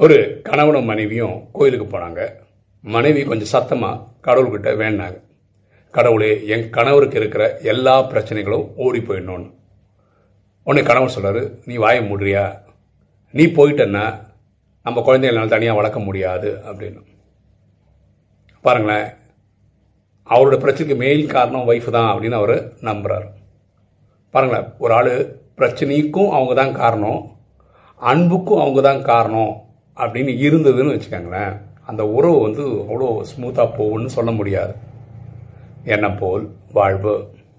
ஒரு கணவனும் மனைவியும் கோயிலுக்கு போனாங்க மனைவி கொஞ்சம் சத்தமாக கடவுள்கிட்ட வேணாங்க கடவுளே என் கணவருக்கு இருக்கிற எல்லா பிரச்சனைகளும் ஓடி போயிடணும்னு. உடனே கணவர் சொல்கிறாரு நீ வாய முடியா நீ போயிட்டன்னா நம்ம குழந்தைகளால் தனியாக வளர்க்க முடியாது அப்படின்னு. பாருங்களேன் அவரோட பிரச்சனைக்கு மெயின் காரணம் ஒய்ஃப் தான் அப்படின்னு அவர் நம்புகிறார் பாருங்களேன் ஒரு ஆள் பிரச்சனைக்கும் அவங்க தான் காரணம் அன்புக்கும் அவங்க தான் காரணம். அப்படின்னு இருந்ததுன்னு வச்சுக்கோங்களேன் அந்த உறவு வந்து அவ்வளோ ஸ்மூத்தாக போகும்னு சொல்ல முடியாது. என்ன போல் வாழ்வு?